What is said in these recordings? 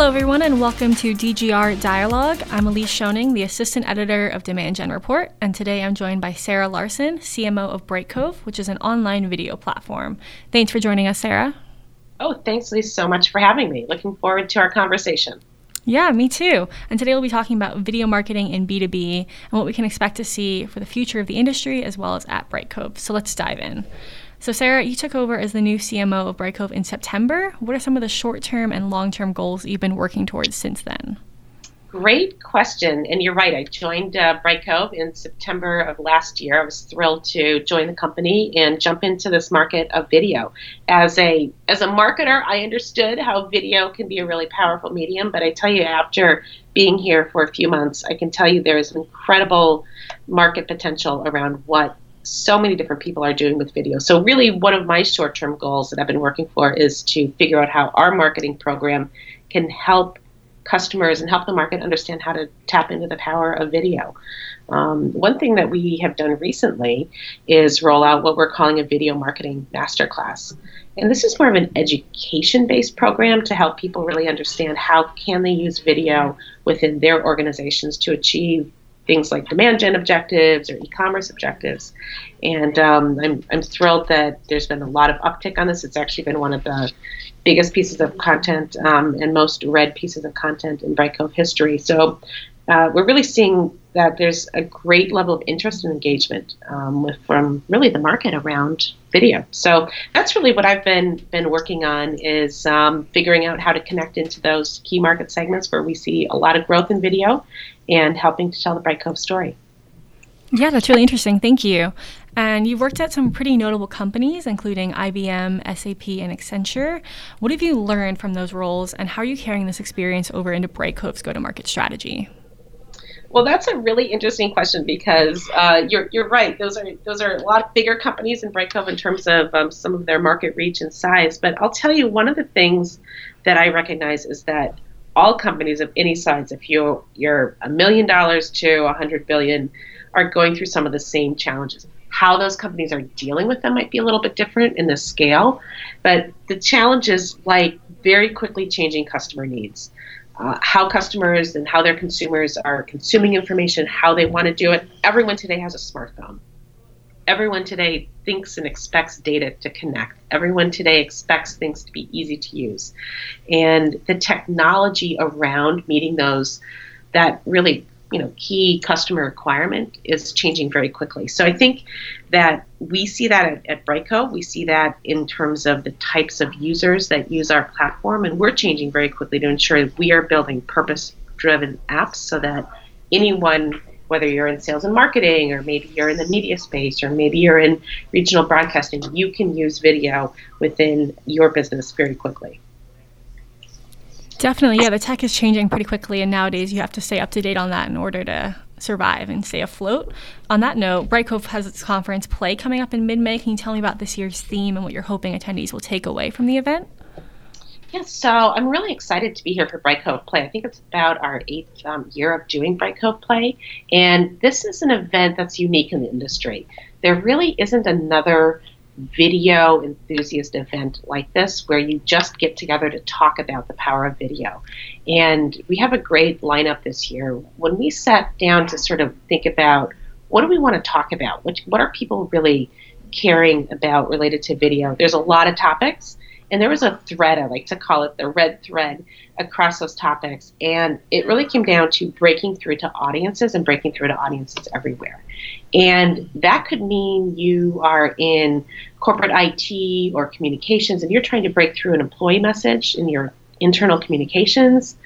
Hello, everyone, and welcome to DGR Dialogue. I'm Elise Schoening, the assistant editor of Demand Gen Report, and today I'm joined by Sarah Larson, CMO of Brightcove, which is an online video platform. Thanks for joining us, Sarah. Oh, thanks, Elise, so much for having me. Looking forward to our conversation. Yeah, me too. And today we'll be talking about video marketing in B2B and what we can expect to see for the future of the industry as well as at Brightcove. So let's dive in. So, Sarah, you took over as the new CMO of Brightcove in September. What are some of the short term and long term goals you've been working towards since then? Great question. And you're right. I joined uh, in September of last year. I was thrilled to join the company and jump into this market of video. As a as a marketer, I understood how video can be a really powerful medium, but I tell you after being here for a few months, I can tell you there is incredible market potential around what so many different people are doing with video. So, really, one of my short term goals that I've been working for is to figure out how our marketing program can help customers and help the market understand how to tap into the power of video. Um, one thing that we have done recently is roll out what we're calling a video marketing masterclass. And this is more of an education based program to help people really understand how can they use video within their organizations to achieve things like demand gen objectives or e-commerce objectives. And um, I'm, I'm thrilled that there's been a lot of uptick on this. It's actually been one of the biggest pieces of content um, and most read pieces of content in Brightcove history. So uh, we're really seeing that there's a great level of interest and engagement um, with, from really the market around video. So that's really what I've been been working on is um, figuring out how to connect into those key market segments where we see a lot of growth in video, and helping to tell the Brightcove story. Yeah, that's really interesting. Thank you. And you've worked at some pretty notable companies, including IBM, SAP, and Accenture. What have you learned from those roles, and how are you carrying this experience over into Brightcove's go-to-market strategy? Well, that's a really interesting question because uh, you're you're right. Those are those are a lot bigger companies in Brightcove in terms of um, some of their market reach and size. But I'll tell you, one of the things that I recognize is that all companies of any size, if you're you're a million dollars to a hundred billion, are going through some of the same challenges. How those companies are dealing with them might be a little bit different in the scale, but the challenge is like very quickly changing customer needs uh, how customers and how their consumers are consuming information, how they want to do it. Everyone today has a smartphone. Everyone today thinks and expects data to connect. Everyone today expects things to be easy to use. And the technology around meeting those that really you know key customer requirement is changing very quickly. So I think that we see that at, at Brightcove. We see that in terms of the types of users that use our platform, and we're changing very quickly to ensure that we are building purpose-driven apps so that anyone whether you're in sales and marketing or maybe you're in the media space or maybe you're in regional broadcasting, you can use video within your business very quickly. Definitely, yeah. The tech is changing pretty quickly, and nowadays you have to stay up to date on that in order to survive and stay afloat. On that note, Brightcove has its conference play coming up in mid-May. Can you tell me about this year's theme and what you're hoping attendees will take away from the event? Yes, so I'm really excited to be here for Brightcove Play. I think it's about our eighth um, year of doing Brightcove Play, and this is an event that's unique in the industry. There really isn't another video enthusiast event like this where you just get together to talk about the power of video. And we have a great lineup this year. When we sat down to sort of think about what do we want to talk about? What, what are people really caring about related to video? There's a lot of topics. And there was a thread, I like to call it the red thread, across those topics. And it really came down to breaking through to audiences and breaking through to audiences everywhere. And that could mean you are in corporate IT or communications and you're trying to break through an employee message in your internal communications.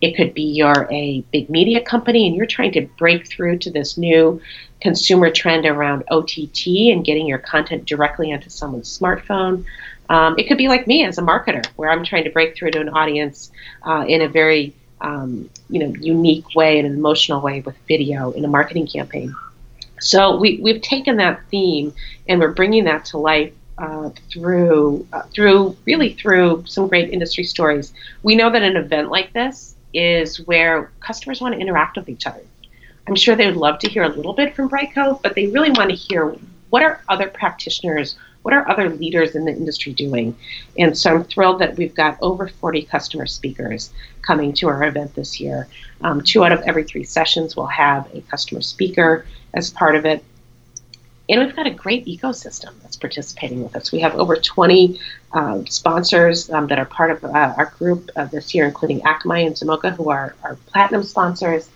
It could be you're a big media company and you're trying to break through to this new consumer trend around OTT and getting your content directly onto someone's smartphone. Um, it could be like me as a marketer, where I'm trying to break through to an audience uh, in a very um, you know unique way and an emotional way with video in a marketing campaign. So we, we've taken that theme and we're bringing that to life uh, through uh, through really through some great industry stories. We know that an event like this is where customers want to interact with each other. I'm sure they would love to hear a little bit from Brightcove, but they really want to hear what are other practitioners what are other leaders in the industry doing? And so I'm thrilled that we've got over 40 customer speakers coming to our event this year. Um, two out of every three sessions will have a customer speaker as part of it. And we've got a great ecosystem that's participating with us. We have over 20 uh, sponsors um, that are part of uh, our group uh, this year, including Akamai and Zamoka, who are our platinum sponsors.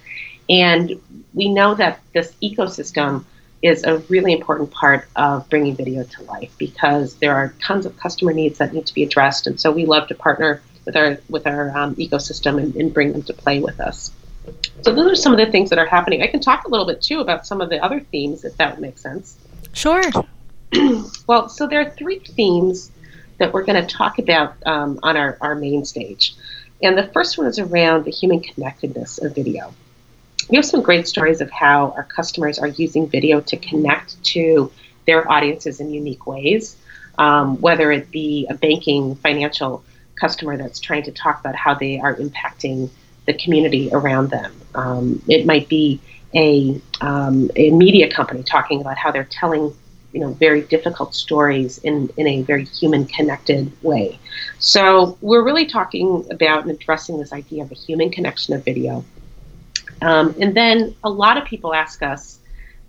And we know that this ecosystem is a really important part of bringing video to life because there are tons of customer needs that need to be addressed, and so we love to partner with our with our um, ecosystem and, and bring them to play with us. So those are some of the things that are happening. I can talk a little bit too about some of the other themes, if that would make sense. Sure. well, so there are three themes that we're going to talk about um, on our, our main stage. And the first one is around the human connectedness of video we have some great stories of how our customers are using video to connect to their audiences in unique ways, um, whether it be a banking financial customer that's trying to talk about how they are impacting the community around them. Um, it might be a, um, a media company talking about how they're telling you know very difficult stories in, in a very human connected way. So we're really talking about and addressing this idea of a human connection of video um, and then a lot of people ask us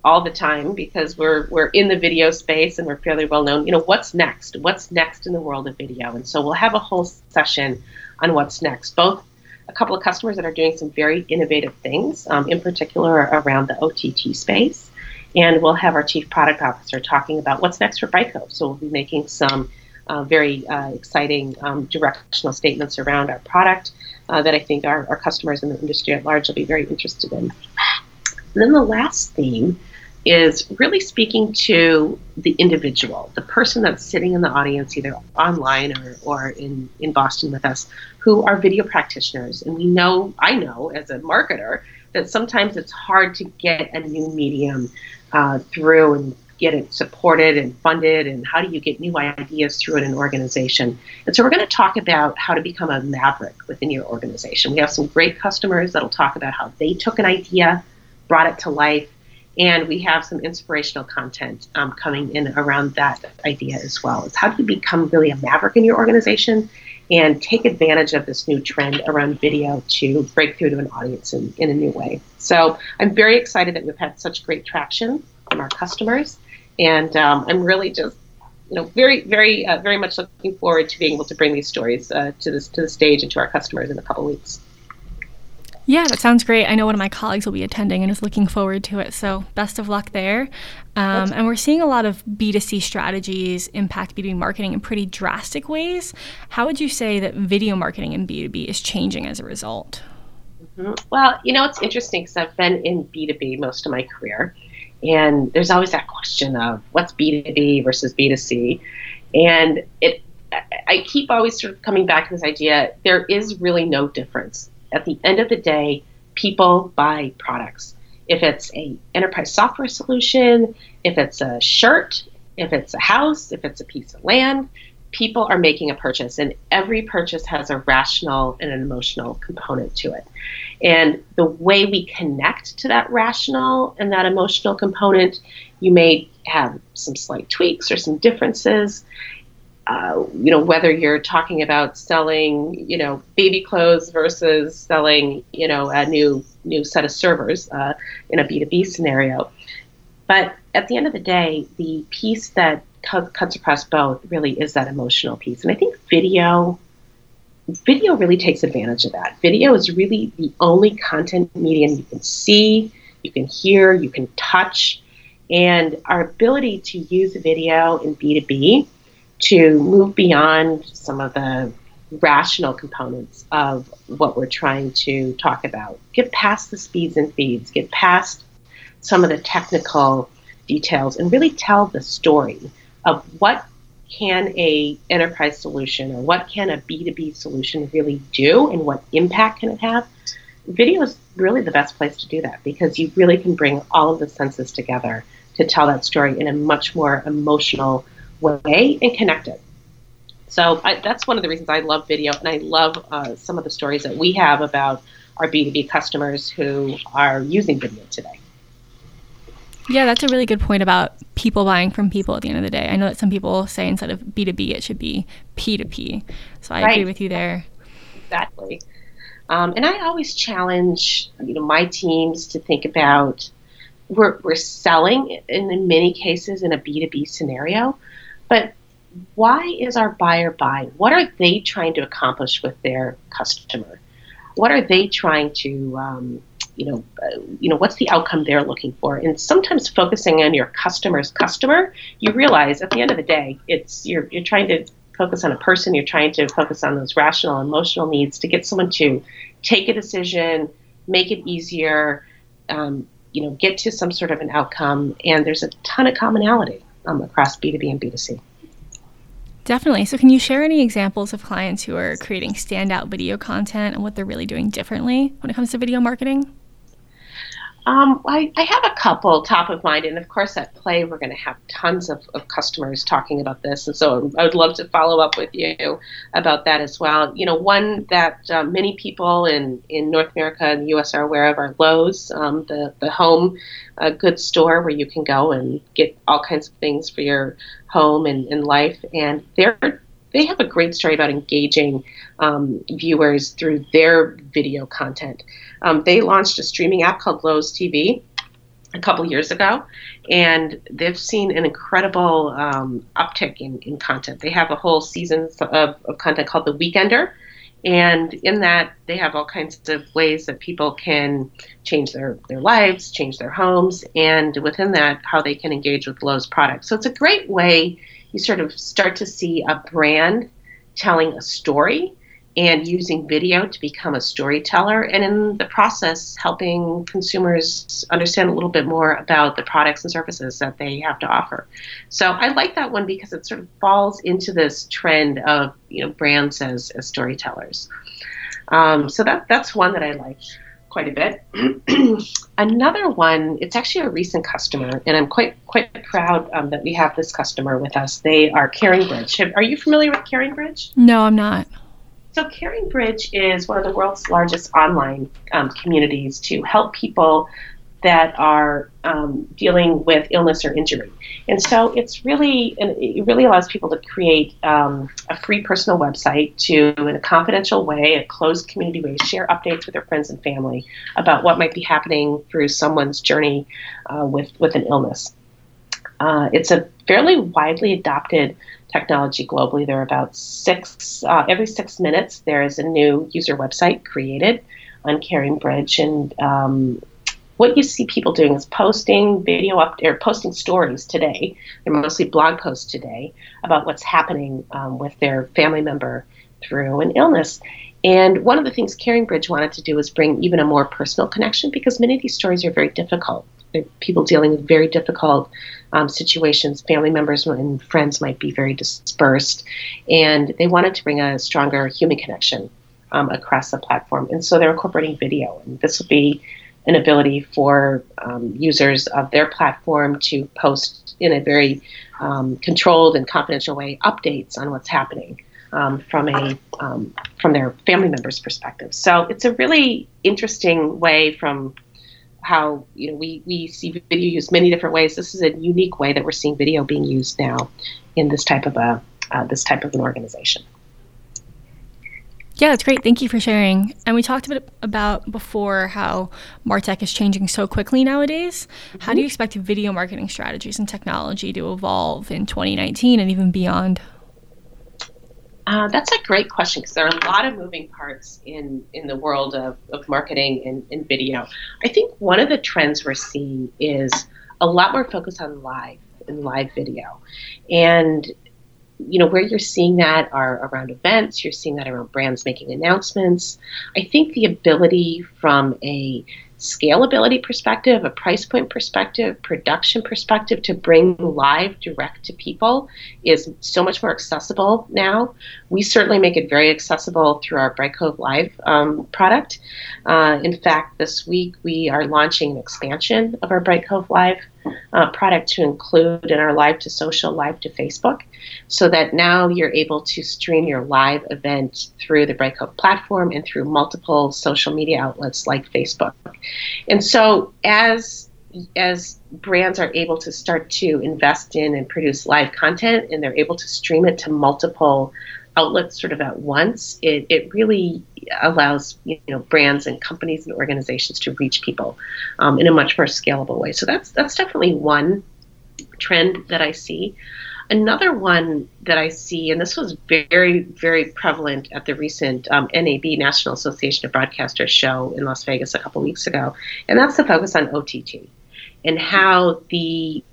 all the time because we're we're in the video space and we're fairly well known. You know, what's next? What's next in the world of video? And so we'll have a whole session on what's next. Both a couple of customers that are doing some very innovative things, um, in particular around the OTT space. And we'll have our chief product officer talking about what's next for Brightcove. So we'll be making some uh, very uh, exciting um, directional statements around our product uh, that I think our, our customers in the industry at large will be very interested in. And then the last theme is really speaking to the individual, the person that's sitting in the audience, either online or, or in, in Boston with us, who are video practitioners. And we know, I know as a marketer, that sometimes it's hard to get a new medium uh, through and get it supported and funded and how do you get new ideas through in an organization and so we're going to talk about how to become a maverick within your organization we have some great customers that'll talk about how they took an idea brought it to life and we have some inspirational content um, coming in around that idea as well. Is how do you become really a maverick in your organization and take advantage of this new trend around video to break through to an audience in, in a new way. So i'm very excited that we've had such great traction from our customers. And um, I'm really just you know very very uh, very much looking forward to being able to bring these stories uh, to this to the stage and to our customers in a couple weeks. Yeah, that sounds great. I know one of my colleagues will be attending and is looking forward to it. So, best of luck there. Um, and we're seeing a lot of B2C strategies impact B2B marketing in pretty drastic ways. How would you say that video marketing in B2B is changing as a result? Mm-hmm. Well, you know, it's interesting because I've been in B2B most of my career. And there's always that question of what's B2B versus B2C. And it I keep always sort of coming back to this idea there is really no difference. At the end of the day, people buy products. If it's a enterprise software solution, if it's a shirt, if it's a house, if it's a piece of land, people are making a purchase, and every purchase has a rational and an emotional component to it. And the way we connect to that rational and that emotional component, you may have some slight tweaks or some differences. Uh, you know, whether you're talking about selling, you know, baby clothes versus selling, you know, a new new set of servers uh, in a B2B scenario. But at the end of the day, the piece that cuts across both really is that emotional piece. And I think video video really takes advantage of that. Video is really the only content medium you can see, you can hear, you can touch, and our ability to use video in B2B to move beyond some of the rational components of what we're trying to talk about. Get past the speeds and feeds, get past some of the technical details, and really tell the story of what can a enterprise solution or what can a B2B solution really do and what impact can it have? Video is really the best place to do that because you really can bring all of the senses together to tell that story in a much more emotional way and connect it. So I, that's one of the reasons I love video, and I love uh, some of the stories that we have about our B2B customers who are using video today. Yeah, that's a really good point about people buying from people at the end of the day. I know that some people say instead of B2B, it should be P2P. So I right. agree with you there. Exactly. Um, and I always challenge you know my teams to think about we're, we're selling in, in many cases in a B2B scenario, but why is our buyer buying? What are they trying to accomplish with their customer? What are they trying to um, you know, uh, you know, what's the outcome they're looking for? And sometimes focusing on your customer's customer, you realize at the end of the day, it's you're you're trying to focus on a person. You're trying to focus on those rational, emotional needs to get someone to take a decision, make it easier, um, you know, get to some sort of an outcome. And there's a ton of commonality um, across B2B and B2C. Definitely. So, can you share any examples of clients who are creating standout video content and what they're really doing differently when it comes to video marketing? Um, I, I, have a couple top of mind, and of course, at Play, we're going to have tons of, of, customers talking about this, and so I would love to follow up with you about that as well. You know, one that uh, many people in, in North America and the U.S. are aware of are Lowe's, um, the the home uh, goods store where you can go and get all kinds of things for your home and, and life, and they're they have a great story about engaging um, viewers through their video content. Um, they launched a streaming app called Lowe's TV a couple years ago, and they've seen an incredible um, uptick in, in content. They have a whole season of, of content called The Weekender. And in that, they have all kinds of ways that people can change their, their lives, change their homes, and within that, how they can engage with Lowe's products. So it's a great way you sort of start to see a brand telling a story and using video to become a storyteller, and in the process, helping consumers understand a little bit more about the products and services that they have to offer. So I like that one because it sort of falls into this trend of you know brands as, as storytellers. Um, so that that's one that I like quite a bit. Another one, it's actually a recent customer, and I'm quite quite proud um, that we have this customer with us. They are caring CaringBridge. Are you familiar with CaringBridge? No, I'm not. So CaringBridge is one of the world's largest online um, communities to help people that are um, dealing with illness or injury. And so it's really, it really allows people to create um, a free personal website to, in a confidential way, a closed community way, share updates with their friends and family about what might be happening through someone's journey uh, with, with an illness. Uh, it's a fairly widely adopted technology globally. There are about six, uh, every six minutes, there is a new user website created on CaringBridge. And um, what you see people doing is posting video up or posting stories today. They're mostly blog posts today about what's happening um, with their family member through an illness. And one of the things CaringBridge wanted to do was bring even a more personal connection because many of these stories are very difficult. People dealing with very difficult um, situations. Family members and friends might be very dispersed, and they wanted to bring a stronger human connection um, across the platform. And so they're incorporating video, and this will be an ability for um, users of their platform to post in a very um, controlled and confidential way updates on what's happening um, from a um, from their family members' perspective. So it's a really interesting way from how you know we, we see video used many different ways. This is a unique way that we're seeing video being used now in this type of a uh, this type of an organization. Yeah, that's great. Thank you for sharing. And we talked a bit about before how Martech is changing so quickly nowadays. Mm-hmm. How do you expect video marketing strategies and technology to evolve in 2019 and even beyond? Uh, that's a great question because there are a lot of moving parts in, in the world of, of marketing and, and video. I think one of the trends we're seeing is a lot more focus on live and live video. And you know where you're seeing that are around events you're seeing that around brands making announcements. I think the ability from a scalability perspective a price point perspective production perspective to bring live direct to people is so much more accessible now we certainly make it very accessible through our Brightcove live um, product uh, in fact this week we are launching an expansion of our Brightcove live uh, product to include in our live to social, live to Facebook, so that now you're able to stream your live event through the Brightcove platform and through multiple social media outlets like Facebook. And so as as brands are able to start to invest in and produce live content and they're able to stream it to multiple outlets sort of at once, it, it really allows you know brands and companies and organizations to reach people um, in a much more scalable way. So that's that's definitely one trend that I see. Another one that I see, and this was very, very prevalent at the recent um, NAB National Association of Broadcasters show in Las Vegas a couple weeks ago, and that's the focus on OTT and how the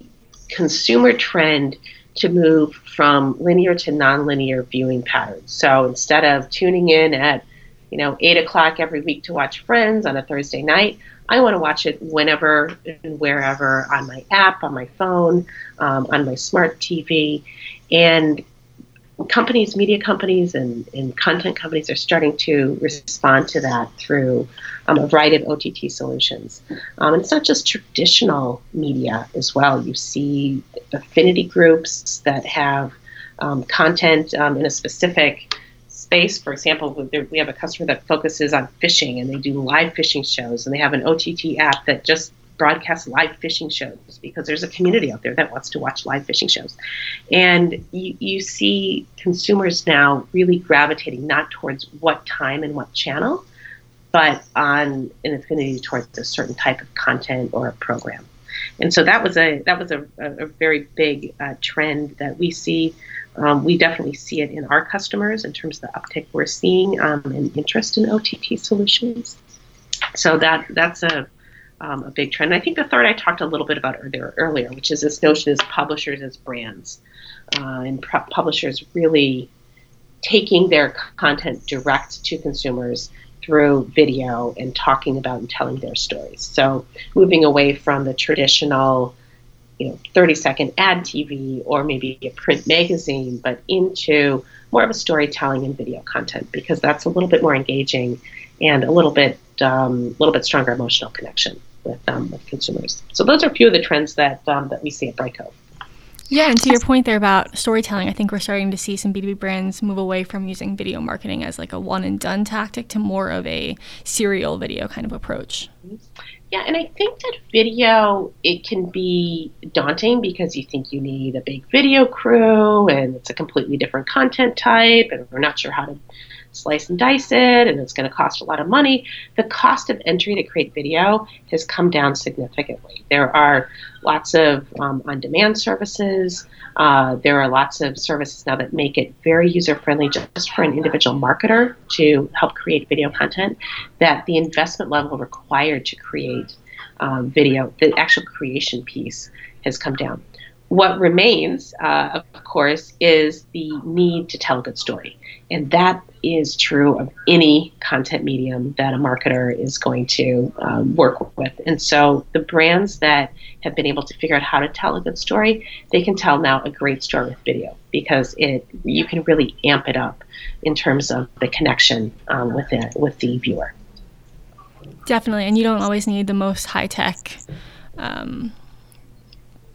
consumer trend to move from linear to nonlinear viewing patterns. So instead of tuning in at you know eight o'clock every week to watch Friends on a Thursday night, I want to watch it whenever and wherever on my app, on my phone, um, on my smart TV. And companies, media companies, and, and content companies are starting to respond to that through um, a variety of OTT solutions. Um, and it's not just traditional media as well. You see affinity groups that have um, content um, in a specific space. For example, we have a customer that focuses on fishing and they do live fishing shows, and they have an OTT app that just broadcasts live fishing shows because there's a community out there that wants to watch live fishing shows. And you, you see consumers now really gravitating not towards what time and what channel, but on an affinity towards a certain type of content or a program. And so that was a that was a, a very big uh, trend that we see um, we definitely see it in our customers in terms of the uptick we're seeing um, interest in OTT solutions. So that that's a um, a big trend. And I think the third I talked a little bit about earlier, earlier which is this notion as publishers as brands, uh, and publishers really taking their content direct to consumers through video and talking about and telling their stories. So moving away from the traditional you know 30 second ad TV or maybe a print magazine, but into more of a storytelling and video content because that's a little bit more engaging and a little bit um, a little bit stronger emotional connection with um, with consumers. So those are a few of the trends that um, that we see at Brightcove. Yeah, and to your point there about storytelling, I think we're starting to see some B2B brands move away from using video marketing as like a one and done tactic to more of a serial video kind of approach. Yeah, and I think that video it can be daunting because you think you need a big video crew and it's a completely different content type and we're not sure how to slice and dice it and it's going to cost a lot of money. The cost of entry to create video has come down significantly. There are lots of um, on demand services. Uh, there are lots of services now that make it very user friendly just for an individual marketer to help create video content. That the investment level required to create um, video, the actual creation piece, has come down. What remains, uh, of course, is the need to tell a good story. And that is true of any content medium that a marketer is going to um, work with. And so the brands that have been able to figure out how to tell a good story, they can tell now a great story with video because it you can really amp it up in terms of the connection um, with the with the viewer. Definitely, and you don't always need the most high tech. Um,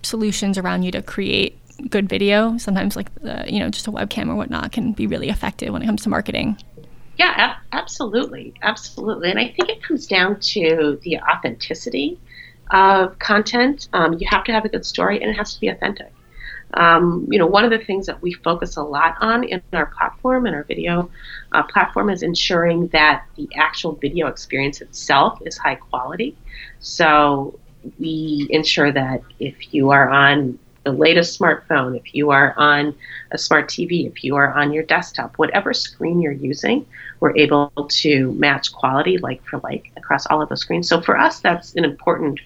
solutions around you to create good video. Sometimes, like you know, just a webcam or whatnot can be really effective when it comes to marketing. Yeah, ab- absolutely, absolutely. And I think it comes down to the authenticity of content. Um, you have to have a good story, and it has to be authentic. Um, you know, one of the things that we focus a lot on in our platform and our video uh, platform is ensuring that the actual video experience itself is high quality. So we ensure that if you are on the latest smartphone, if you are on a smart TV, if you are on your desktop, whatever screen you're using, we're able to match quality like for like across all of the screens. So for us, that's an important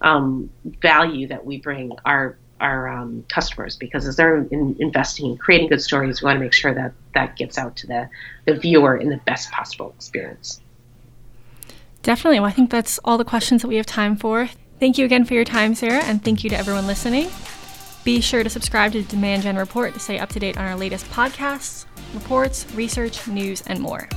um, value that we bring our our um, customers because as they're in, investing in creating good stories, we want to make sure that that gets out to the, the viewer in the best possible experience. Definitely. Well, I think that's all the questions that we have time for. Thank you again for your time, Sarah, and thank you to everyone listening. Be sure to subscribe to the Demand Gen Report to stay up to date on our latest podcasts, reports, research, news, and more.